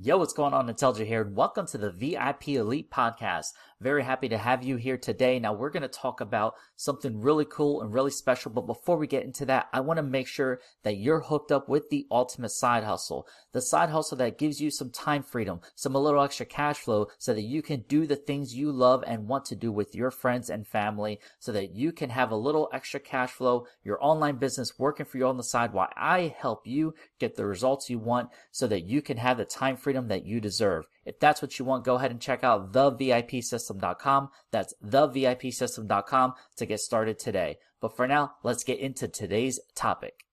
Yo, what's going on? Intelligent here, and welcome to the VIP Elite Podcast. Very happy to have you here today. Now, we're going to talk about something really cool and really special. But before we get into that, I want to make sure that you're hooked up with the ultimate side hustle, the side hustle that gives you some time freedom, some a little extra cash flow so that you can do the things you love and want to do with your friends and family so that you can have a little extra cash flow, your online business working for you on the side while I help you get the results you want so that you can have the time freedom that you deserve. If that's what you want, go ahead and check out thevipsystem.com. That's thevipsystem.com to get started today. But for now, let's get into today's topic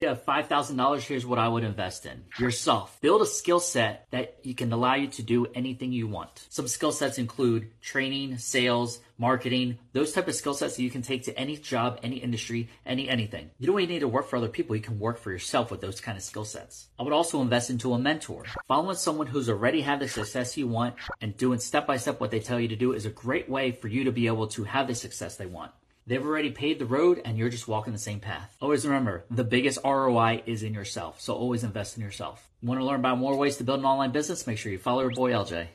you have $5,000, here's what I would invest in. Yourself. Build a skill set that you can allow you to do anything you want. Some skill sets include training, sales, marketing, those type of skill sets that you can take to any job, any industry, any anything. You don't even need to work for other people. You can work for yourself with those kind of skill sets. I would also invest into a mentor. Following someone who's already had the success you want and doing step by step what they tell you to do is a great way for you to be able to have the success they want. They've already paved the road and you're just walking the same path. Always remember, the biggest ROI is in yourself. So always invest in yourself. Want to learn about more ways to build an online business? Make sure you follow your boy LJ.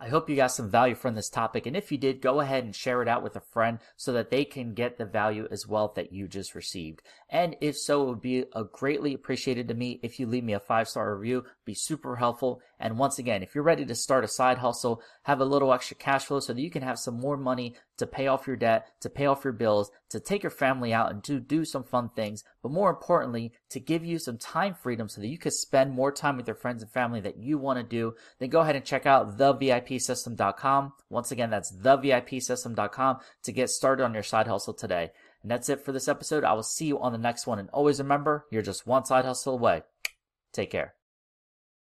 I hope you got some value from this topic. And if you did, go ahead and share it out with a friend so that they can get the value as well that you just received. And if so, it would be greatly appreciated to me if you leave me a five star review. Be super helpful. And once again, if you're ready to start a side hustle, have a little extra cash flow so that you can have some more money to pay off your debt, to pay off your bills, to take your family out and to do some fun things, but more importantly, to give you some time freedom so that you can spend more time with your friends and family that you want to do, then go ahead and check out thevipsystem.com. Once again, that's thevipsystem.com to get started on your side hustle today. And that's it for this episode. I will see you on the next one. And always remember, you're just one side hustle away. Take care.